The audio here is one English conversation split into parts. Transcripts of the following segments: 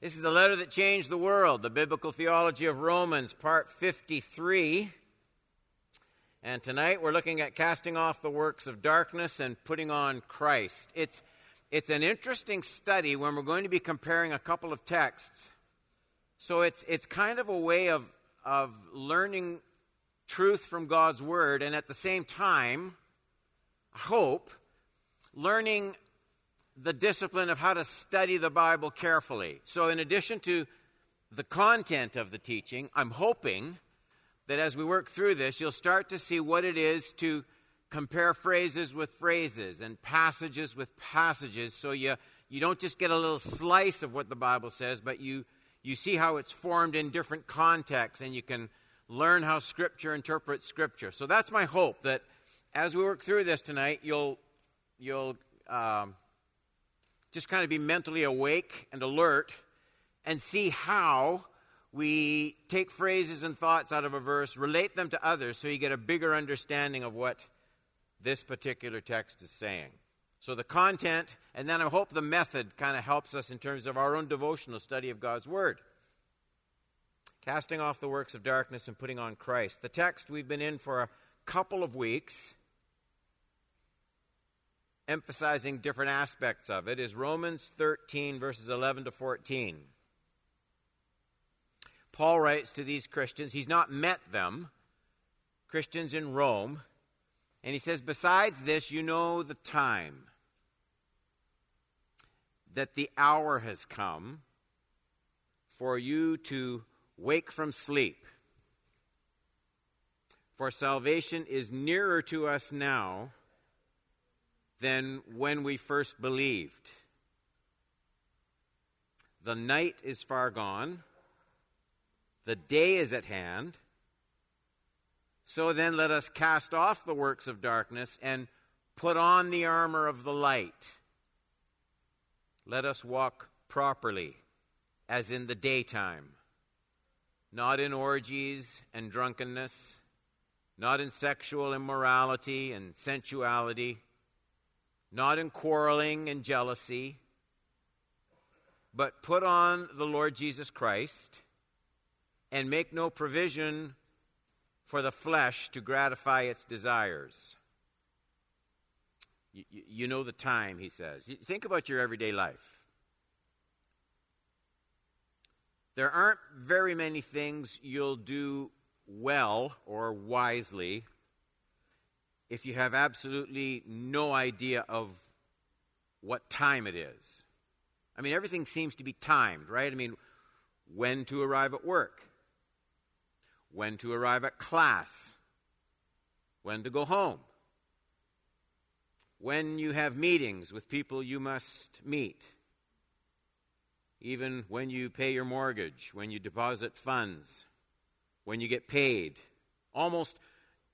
This is the letter that changed the world, the biblical theology of Romans, part 53. And tonight we're looking at casting off the works of darkness and putting on Christ. It's, it's an interesting study when we're going to be comparing a couple of texts. So it's, it's kind of a way of, of learning truth from God's Word and at the same time, I hope, learning the discipline of how to study the Bible carefully. So, in addition to the content of the teaching, I'm hoping that as we work through this, you'll start to see what it is to compare phrases with phrases and passages with passages so you, you don't just get a little slice of what the Bible says, but you, you see how it's formed in different contexts and you can learn how Scripture interprets Scripture. So that's my hope that as we work through this tonight, you'll, you'll um, just kind of be mentally awake and alert and see how we take phrases and thoughts out of a verse, relate them to others, so you get a bigger understanding of what this particular text is saying. So the content, and then I hope the method kind of helps us in terms of our own devotional study of God's Word. Casting off the works of darkness and putting on Christ. The text we've been in for a couple of weeks emphasizing different aspects of it, is Romans 13, verses 11 to 14. Paul writes to these Christians, he's not met them, Christians in Rome, and he says, Besides this, you know the time, that the hour has come for you to wake from sleep. For salvation is nearer to us now than when we first believed. The night is far gone, the day is at hand. So then let us cast off the works of darkness and put on the armor of the light. Let us walk properly, as in the daytime, not in orgies and drunkenness, not in sexual immorality and sensuality not in quarreling and jealousy, but put on the Lord Jesus Christ and make no provision for the flesh to gratify its desires. You, you, know the time, he says. Think about your everyday life. There aren't very many things you'll do well or wisely if you have absolutely no idea of what time it is. I mean, everything seems to be timed, right? I mean, when to arrive at work, when to arrive at class, when to go home, when you have meetings with people you must meet, even when you pay your mortgage, when you deposit funds, when you get paid. Almost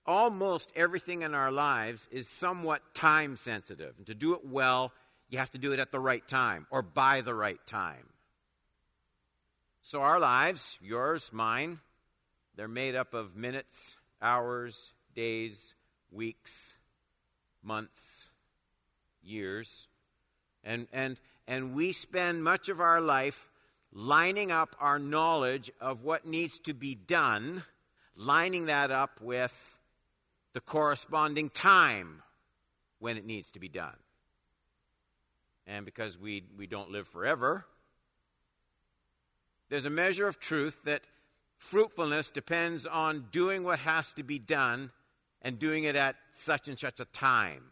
almost everything in our lives is somewhat time sensitive. And to do it well, you have to do it at the right time or by the right time. So our lives, yours, mine, they're made up of minutes, hours, days, weeks, months, years. And, and, and we spend much of our life lining up our knowledge of what needs to be done, lining that up with the corresponding time when it needs to be done. And because we, we don't live forever, there's a measure of truth that fruitfulness depends on doing what has to be done and doing it at such and such a time.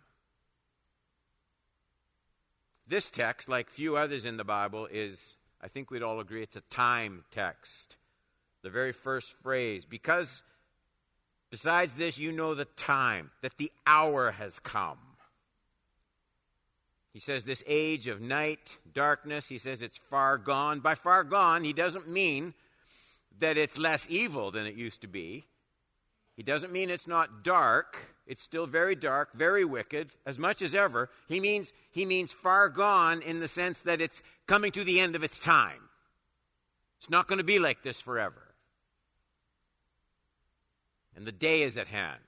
This text, like few others in the Bible, is, I think we'd all agree, it's a time text. The very first phrase, because Besides this, you know the time, that the hour has come. He says this age of night, darkness, he says it's far gone. By far gone, he doesn't mean that it's less evil than it used to be. He doesn't mean it's not dark. It's still very dark, very wicked, as much as ever. He means, he means far gone in the sense that it's coming to the end of its time. It's not going to be like this forever and the day is at hand.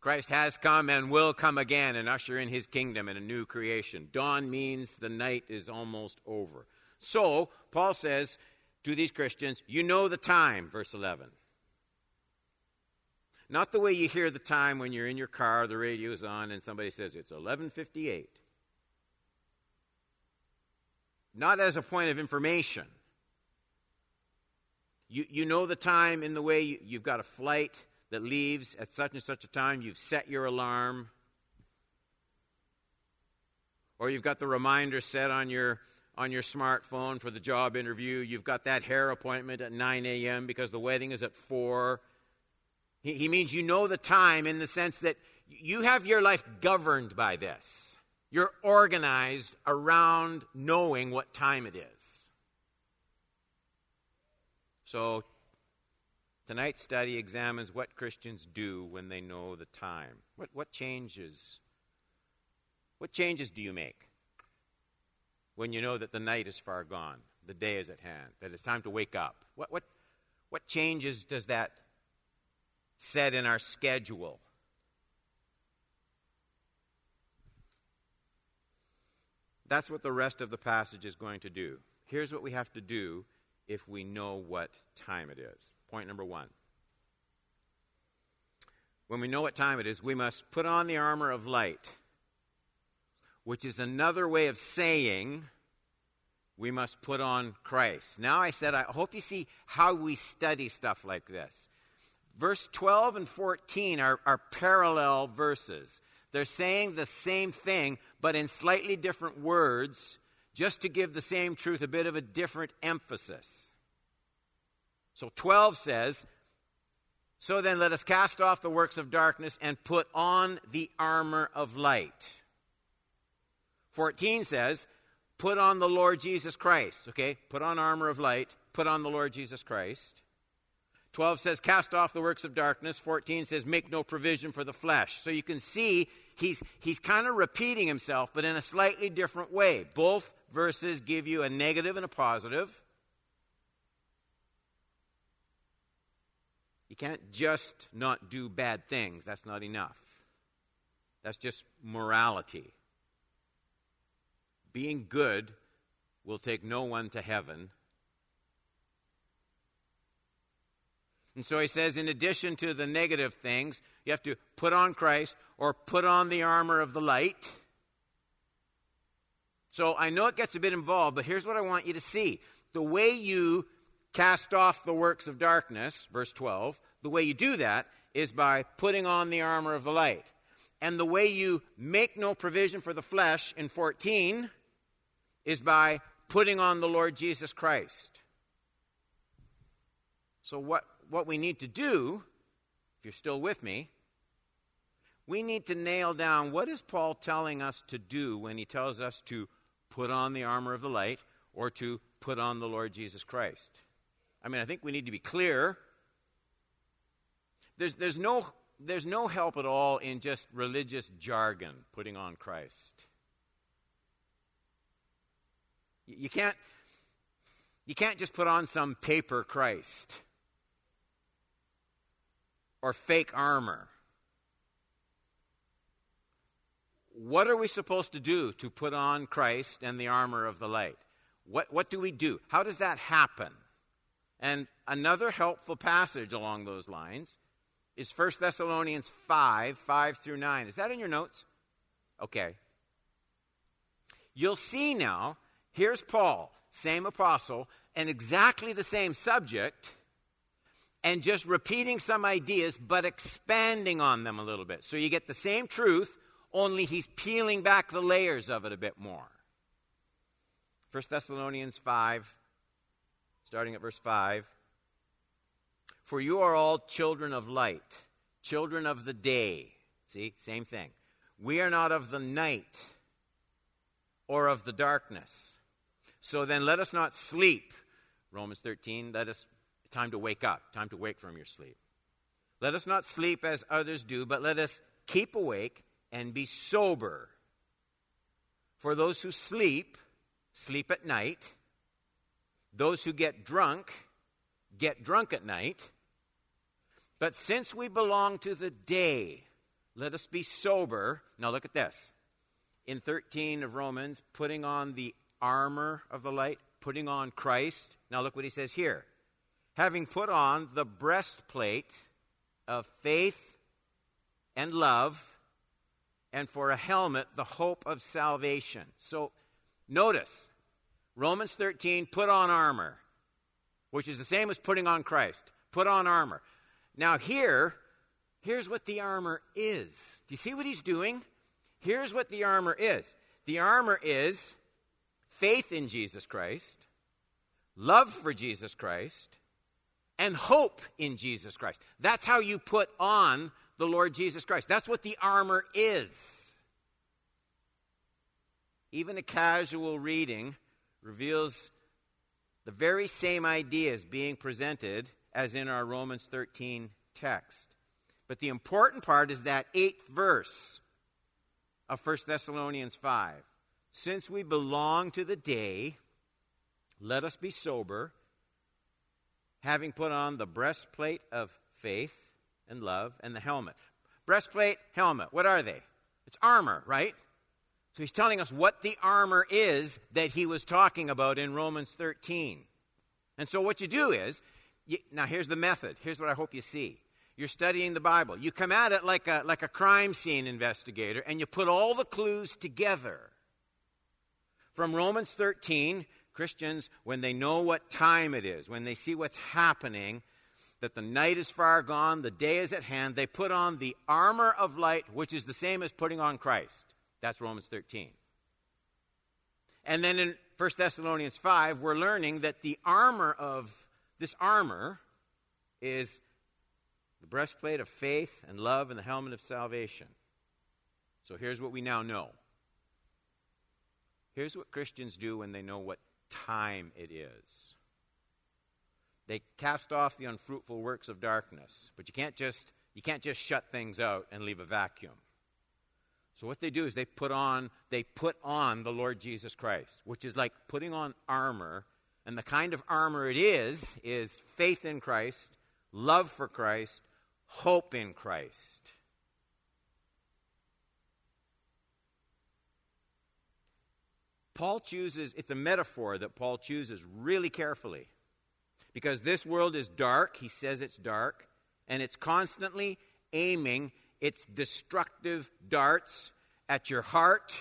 Christ has come and will come again and usher in his kingdom and a new creation. Dawn means the night is almost over. So, Paul says to these Christians, You know the time, verse 11. Not the way you hear the time when you're in your car, the radio is on, and somebody says it's 1158. Not as a point of information. You, you know the time in the way you, you've got a flight that leaves at such and such a time, you've set your alarm, or you've got the reminder set on your on your smartphone for the job interview. You've got that hair appointment at 9 a.m. because the wedding is at 4. He, he means you know the time in the sense that you have your life governed by this. You're organized around knowing what time it is. So, tonight's study examines what Christians do when they know the time. What, what changes? What changes do you make when you know that the night is far gone, the day is at hand, that it's time to wake up? What, what, what changes does that set in our schedule? That's what the rest of the passage is going to do. Here's what we have to do if we know what time it is. Point number one. When we know what time it is, we must put on the armor of light, which is another way of saying we must put on Christ. Now, I said, I hope you see how we study stuff like this. Verse 12 and 14 are, are parallel verses. They're saying the same thing, but in slightly different words, just to give the same truth a bit of a different emphasis. So 12 says, So then let us cast off the works of darkness and put on the armor of light. 14 says, Put on the Lord Jesus Christ. Okay, put on armor of light, put on the Lord Jesus Christ. 12 says, Cast off the works of darkness. 14 says, Make no provision for the flesh. So you can see he's, he's kind of repeating himself, but in a slightly different way. Both verses give you a negative and a positive. You can't just not do bad things. That's not enough. That's just morality. Being good will take no one to heaven And so he says, in addition to the negative things, you have to put on Christ or put on the armor of the light. So I know it gets a bit involved, but here's what I want you to see. The way you cast off the works of darkness, verse 12, the way you do that is by putting on the armor of the light. And the way you make no provision for the flesh in 14 is by putting on the Lord Jesus Christ. So, what, what we need to do, if you're still with me, we need to nail down what is Paul telling us to do when he tells us to put on the armor of the light or to put on the Lord Jesus Christ. I mean, I think we need to be clear. There's, there's, no, there's no help at all in just religious jargon, putting on Christ. You can't, you can't just put on some paper Christ or fake armor. What are we supposed to do to put on Christ and the armor of the light? What, what do we do? How does that happen? And another helpful passage along those lines is 1 Thessalonians 5 5 through 9. Is that in your notes? Okay. You'll see now, here's Paul, same apostle, and exactly the same subject and just repeating some ideas, but expanding on them a little bit. So you get the same truth, only he's peeling back the layers of it a bit more. 1 Thessalonians 5, starting at verse 5. For you are all children of light, children of the day. See, same thing. We are not of the night or of the darkness. So then let us not sleep. Romans 13, let us Time to wake up, time to wake from your sleep. Let us not sleep as others do, but let us keep awake and be sober. For those who sleep, sleep at night. Those who get drunk, get drunk at night. But since we belong to the day, let us be sober. Now look at this. In 13 of Romans, putting on the armor of the light, putting on Christ. Now look what he says here. Having put on the breastplate of faith and love, and for a helmet, the hope of salvation. So notice, Romans 13, put on armor, which is the same as putting on Christ. Put on armor. Now here, here's what the armor is. Do you see what he's doing? Here's what the armor is. The armor is faith in Jesus Christ, love for Jesus Christ, and hope in Jesus Christ. That's how you put on the Lord Jesus Christ. That's what the armor is. Even a casual reading reveals the very same ideas being presented as in our Romans 13 text. But the important part is that eighth verse of 1 Thessalonians 5. Since we belong to the day, let us be sober, having put on the breastplate of faith and love and the helmet. Breastplate, helmet, what are they? It's armor, right? So he's telling us what the armor is that he was talking about in Romans 13. And so what you do is, you, now here's the method. Here's what I hope you see. You're studying the Bible. You come at it like a, like a crime scene investigator, and you put all the clues together. From Romans 13, Christians, when they know what time it is, when they see what's happening, that the night is far gone, the day is at hand, they put on the armor of light, which is the same as putting on Christ. That's Romans 13. And then in 1 Thessalonians 5, we're learning that the armor of this armor is the breastplate of faith and love and the helmet of salvation. So here's what we now know. Here's what Christians do when they know what time it is. They cast off the unfruitful works of darkness, but you can't just you can't just shut things out and leave a vacuum. So what they do is they put on they put on the Lord Jesus Christ, which is like putting on armor, and the kind of armor it is is faith in Christ, love for Christ, hope in Christ. Paul chooses, it's a metaphor that Paul chooses really carefully. Because this world is dark, he says it's dark, and it's constantly aiming its destructive darts at your heart.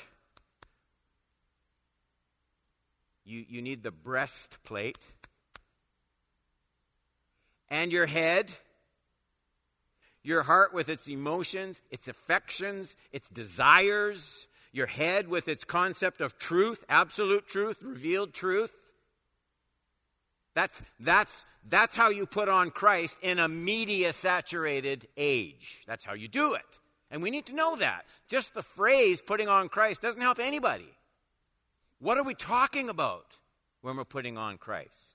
You, you need the breastplate. And your head. Your heart with its emotions, its affections, its desires, your head with its concept of truth, absolute truth, revealed truth. That's, that's, that's how you put on Christ in a media saturated age. That's how you do it. And we need to know that. Just the phrase putting on Christ doesn't help anybody. What are we talking about when we're putting on Christ?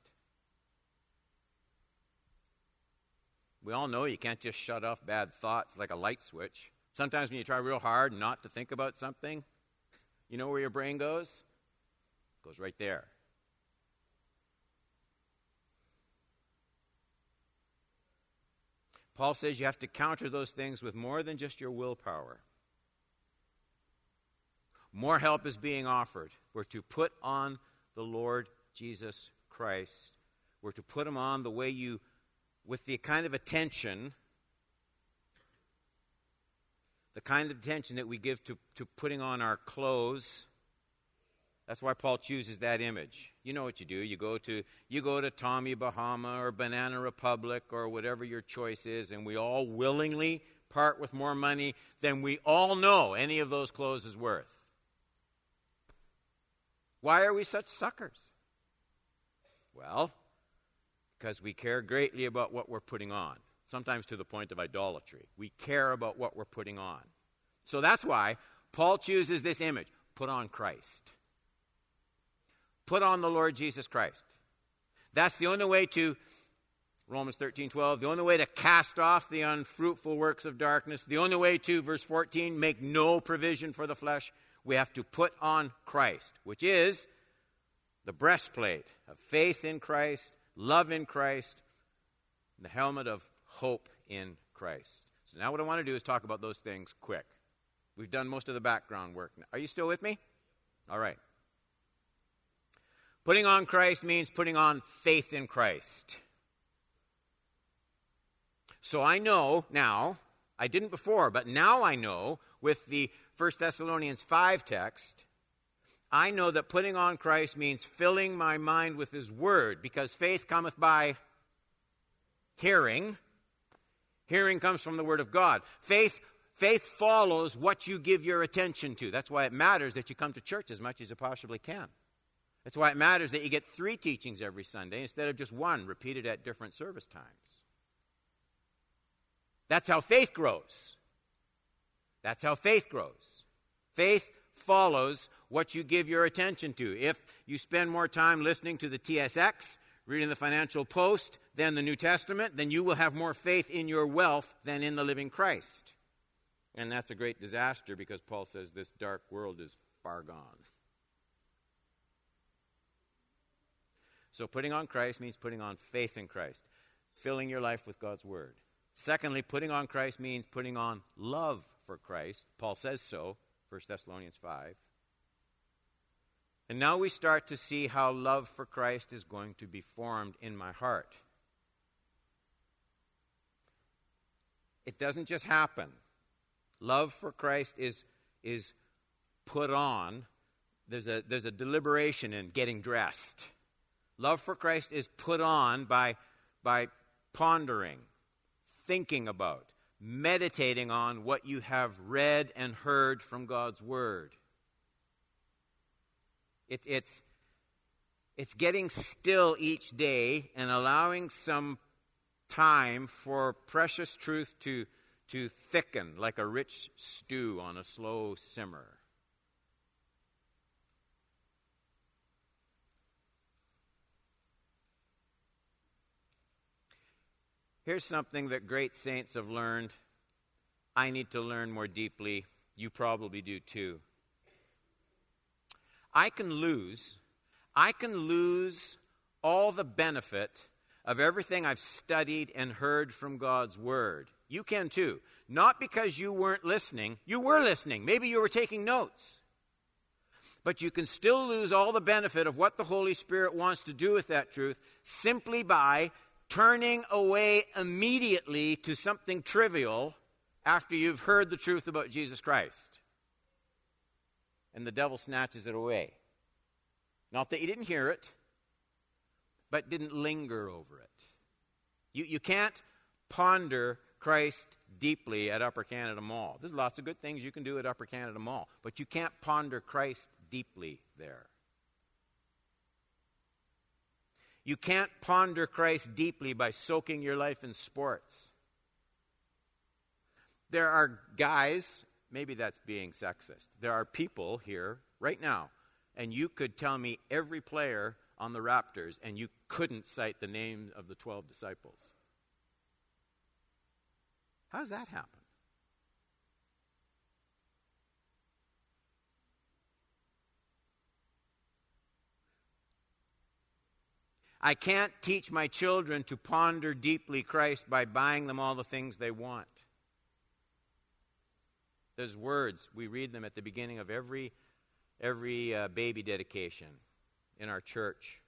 We all know you can't just shut off bad thoughts like a light switch. Sometimes when you try real hard not to think about something, you know where your brain goes? It goes right there. Paul says you have to counter those things with more than just your willpower. More help is being offered. We're to put on the Lord Jesus Christ. We're to put him on the way you, with the kind of attention the kind of attention that we give to, to putting on our clothes. That's why Paul chooses that image. You know what you do. You go to you go to Tommy Bahama or Banana Republic or whatever your choice is, and we all willingly part with more money than we all know any of those clothes is worth. Why are we such suckers? Well, because we care greatly about what we're putting on sometimes to the point of idolatry. We care about what we're putting on. So that's why Paul chooses this image put on Christ. Put on the Lord Jesus Christ. That's the only way to, Romans 13, 12, the only way to cast off the unfruitful works of darkness, the only way to, verse 14, make no provision for the flesh. We have to put on Christ, which is the breastplate of faith in Christ, love in Christ, the helmet of hope in Christ. So now what I want to do is talk about those things quick. We've done most of the background work. Now. Are you still with me? All right. Putting on Christ means putting on faith in Christ. So I know now, I didn't before, but now I know with the 1 Thessalonians 5 text, I know that putting on Christ means filling my mind with His Word, because faith cometh by hearing. Hearing comes from the Word of God. Faith, faith follows what you give your attention to. That's why it matters that you come to church as much as you possibly can. That's why it matters that you get three teachings every Sunday instead of just one repeated at different service times. That's how faith grows. That's how faith grows. Faith follows what you give your attention to. If you spend more time listening to the TSX, reading the Financial Post than the New Testament, then you will have more faith in your wealth than in the living Christ. And that's a great disaster because Paul says this dark world is far gone. So putting on Christ means putting on faith in Christ, filling your life with God's Word. Secondly, putting on Christ means putting on love for Christ. Paul says so, 1 Thessalonians 5. And now we start to see how love for Christ is going to be formed in my heart. It doesn't just happen. Love for Christ is, is put on. There's a, there's a deliberation in getting dressed. Love for Christ is put on by, by pondering, thinking about, meditating on what you have read and heard from God's Word. It's, it's, it's getting still each day and allowing some time for precious truth to, to thicken like a rich stew on a slow simmer. Here's something that great saints have learned. I need to learn more deeply. You probably do too. I can lose, I can lose all the benefit of everything I've studied and heard from God's Word. You can too. Not because you weren't listening, you were listening. Maybe you were taking notes. But you can still lose all the benefit of what the Holy Spirit wants to do with that truth simply by turning away immediately to something trivial after you've heard the truth about Jesus Christ. And the devil snatches it away. Not that you didn't hear it, but didn't linger over it. You, you can't ponder Christ deeply at Upper Canada Mall. There's lots of good things you can do at Upper Canada Mall, but you can't ponder Christ deeply there. You can't ponder Christ deeply by soaking your life in sports. There are guys, maybe that's being sexist. There are people here right now, and you could tell me every player on the Raptors, and you couldn't cite the name of the 12 disciples. How does that happen? I can't teach my children to ponder deeply Christ by buying them all the things they want. There's words, we read them at the beginning of every, every uh, baby dedication in our church.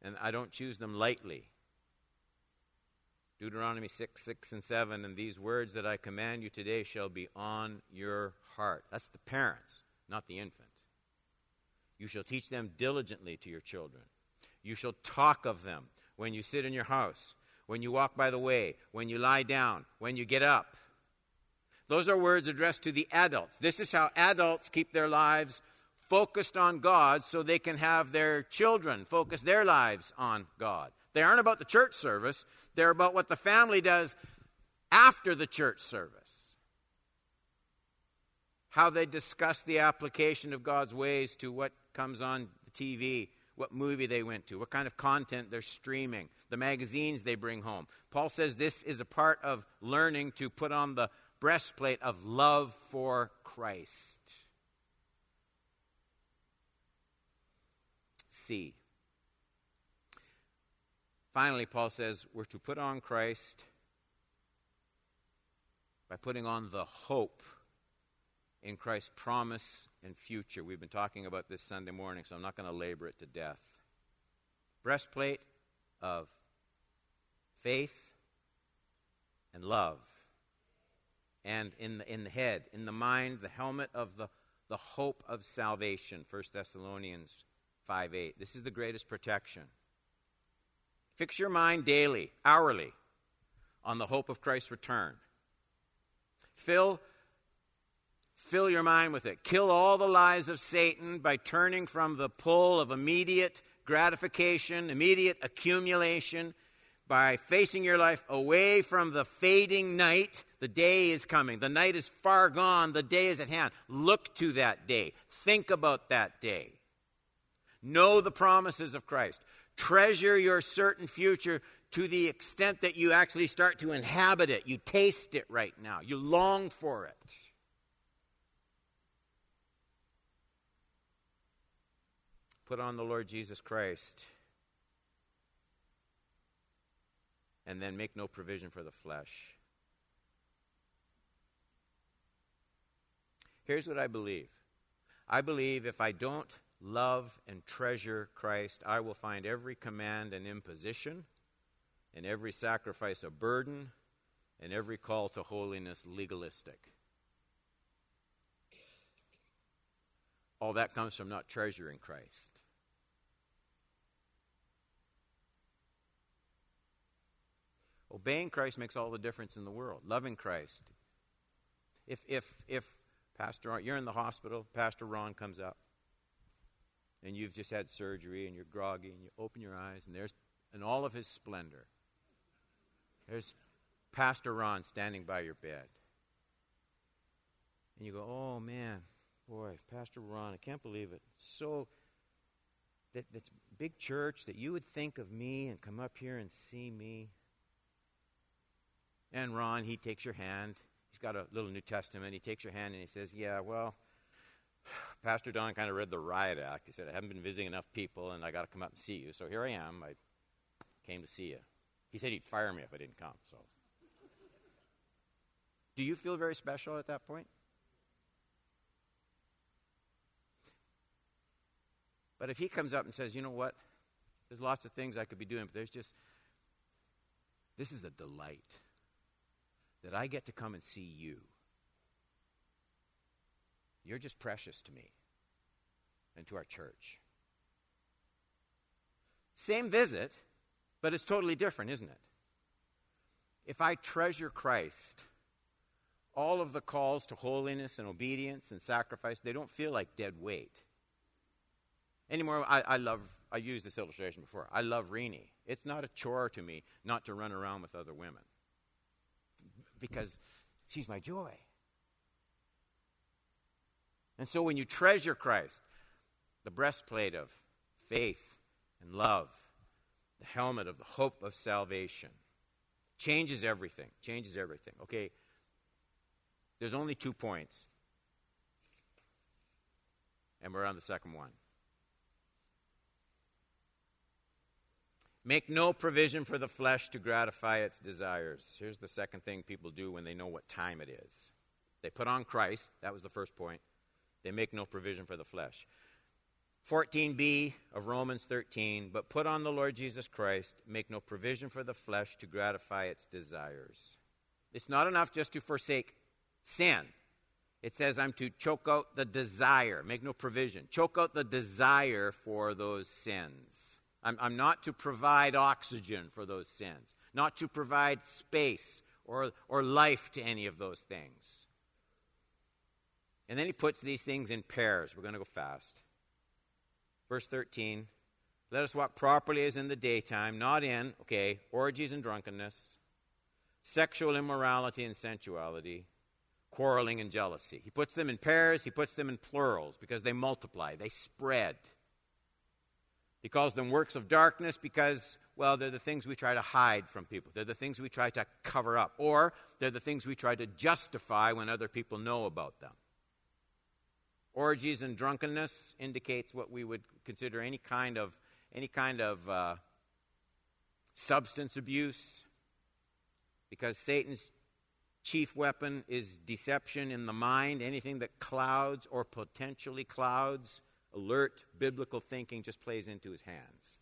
And I don't choose them lightly. Deuteronomy 6, 6, and 7, and these words that I command you today shall be on your heart. That's the parents, not the infant. You shall teach them diligently to your children you shall talk of them when you sit in your house, when you walk by the way, when you lie down, when you get up. Those are words addressed to the adults. This is how adults keep their lives focused on God so they can have their children focus their lives on God. They aren't about the church service, they're about what the family does after the church service. How they discuss the application of God's ways to what comes on the TV what movie they went to, what kind of content they're streaming, the magazines they bring home. Paul says this is a part of learning to put on the breastplate of love for Christ. C. Finally, Paul says we're to put on Christ by putting on the hope in Christ's promise and future. We've been talking about this Sunday morning, so I'm not going to labor it to death. Breastplate of faith and love. And in the, in the head, in the mind, the helmet of the, the hope of salvation. 1 Thessalonians 5 8. This is the greatest protection. Fix your mind daily, hourly, on the hope of Christ's return. Fill, fill your mind with it. Kill all the lies of Satan by turning from the pull of immediate gratification, immediate accumulation, by facing your life away from the fading night. The day is coming. The night is far gone. The day is at hand. Look to that day. Think about that day. Know the promises of Christ. Treasure your certain future to the extent that you actually start to inhabit it. You taste it right now. You long for it. Put on the Lord Jesus Christ. And then make no provision for the flesh. Here's what I believe I believe if I don't love and treasure Christ, I will find every command an imposition, and every sacrifice a burden, and every call to holiness legalistic. All that comes from not treasuring Christ. Obeying Christ makes all the difference in the world. Loving Christ. If if if Pastor you're in the hospital, Pastor Ron comes up and you've just had surgery and you're groggy and you open your eyes and there's in all of his splendor. There's Pastor Ron standing by your bed. And you go, oh man, boy, Pastor Ron, I can't believe it. So that that's big church that you would think of me and come up here and see me. And Ron, he takes your hand. He's got a little New Testament. He takes your hand and he says, Yeah, well, Pastor Don kind of read the riot act. He said, I haven't been visiting enough people and I got to come up and see you. So here I am. I came to see you. He said he'd fire me if I didn't come. So, do you feel very special at that point? But if he comes up and says, you know what? There's lots of things I could be doing, but there's just, this is a delight that I get to come and see you. You're just precious to me and to our church. Same visit, but it's totally different, isn't it? If I treasure Christ, all of the calls to holiness and obedience and sacrifice, they don't feel like dead weight. Anymore, I, I love, I used this illustration before. I love Renee. It's not a chore to me not to run around with other women because she's my joy. And so when you treasure Christ, the breastplate of faith and love, the helmet of the hope of salvation, changes everything. Changes everything. Okay? There's only two points. And we're on the second one. Make no provision for the flesh to gratify its desires. Here's the second thing people do when they know what time it is. They put on Christ. That was the first point. They make no provision for the flesh. 14b of Romans 13, but put on the Lord Jesus Christ, make no provision for the flesh to gratify its desires. It's not enough just to forsake sin. It says I'm to choke out the desire, make no provision. Choke out the desire for those sins. I'm, I'm not to provide oxygen for those sins, not to provide space or, or life to any of those things. And then he puts these things in pairs. We're going to go fast. Verse 13 Let us walk properly as in the daytime, not in, okay, orgies and drunkenness, sexual immorality and sensuality, quarreling and jealousy. He puts them in pairs, he puts them in plurals because they multiply, they spread. He calls them works of darkness because, well, they're the things we try to hide from people. They're the things we try to cover up. Or they're the things we try to justify when other people know about them. Orgies and drunkenness indicates what we would consider any kind of, any kind of uh, substance abuse because Satan's chief weapon is deception in the mind. Anything that clouds or potentially clouds alert biblical thinking just plays into his hands.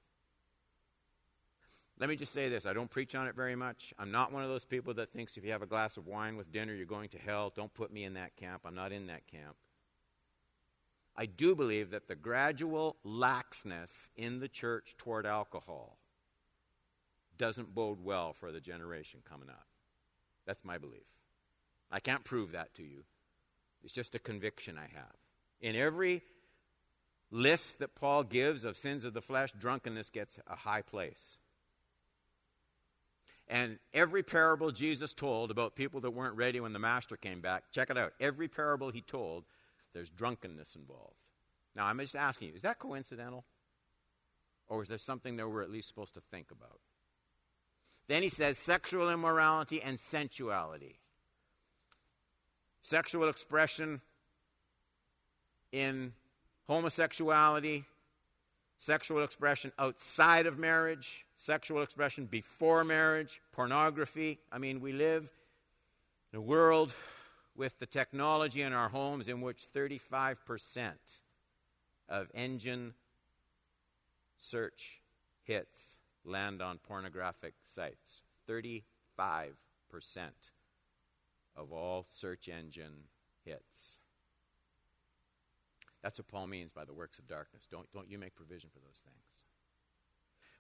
Let me just say this I don't preach on it very much. I'm not one of those people that thinks if you have a glass of wine with dinner, you're going to hell. Don't put me in that camp. I'm not in that camp. I do believe that the gradual laxness in the church toward alcohol doesn't bode well for the generation coming up. That's my belief. I can't prove that to you. It's just a conviction I have. In every list that Paul gives of sins of the flesh, drunkenness gets a high place. And every parable Jesus told about people that weren't ready when the master came back, check it out. Every parable he told, there's drunkenness involved. Now, I'm just asking you, is that coincidental? Or is there something that we're at least supposed to think about? Then he says sexual immorality and sensuality. Sexual expression in homosexuality, sexual expression outside of marriage, sexual expression before marriage, pornography. I mean, we live in a world with the technology in our homes in which 35% of engine search hits land on pornographic sites. 35% of all search engine hits. That's what Paul means by the works of darkness. Don't, don't you make provision for those things.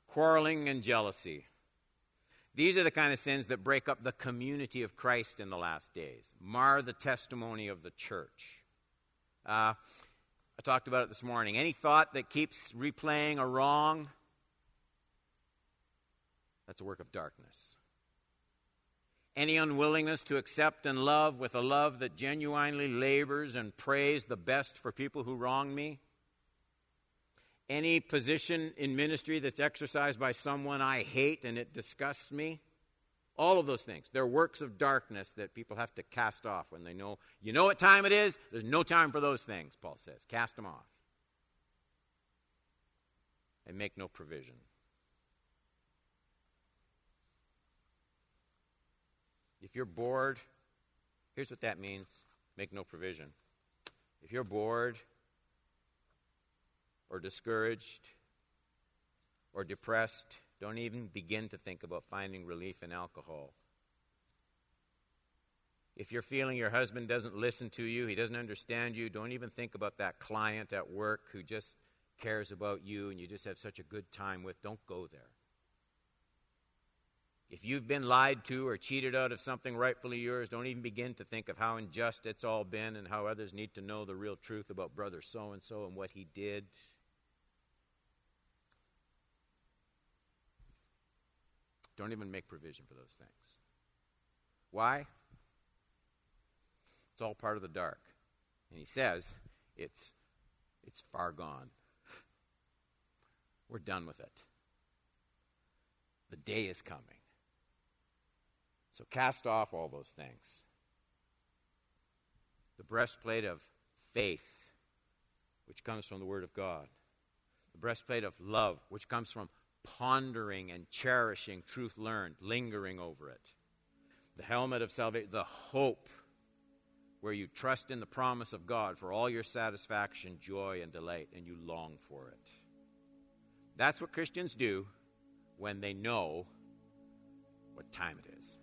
Quarreling and jealousy. These are the kind of sins that break up the community of Christ in the last days, mar the testimony of the church. Uh, I talked about it this morning. Any thought that keeps replaying a wrong, that's a work of darkness. Any unwillingness to accept and love with a love that genuinely labors and prays the best for people who wrong me? Any position in ministry that's exercised by someone I hate and it disgusts me? All of those things. They're works of darkness that people have to cast off when they know, you know what time it is? There's no time for those things, Paul says. Cast them off. And make no provision. If you're bored, here's what that means make no provision. If you're bored or discouraged or depressed, don't even begin to think about finding relief in alcohol. If you're feeling your husband doesn't listen to you, he doesn't understand you, don't even think about that client at work who just cares about you and you just have such a good time with. Don't go there. If you've been lied to or cheated out of something rightfully yours, don't even begin to think of how unjust it's all been and how others need to know the real truth about brother so and so and what he did. Don't even make provision for those things. Why? It's all part of the dark. And he says it's it's far gone. We're done with it. The day is coming so cast off all those things. The breastplate of faith, which comes from the Word of God. The breastplate of love, which comes from pondering and cherishing truth learned, lingering over it. The helmet of salvation, the hope where you trust in the promise of God for all your satisfaction, joy, and delight, and you long for it. That's what Christians do when they know what time it is.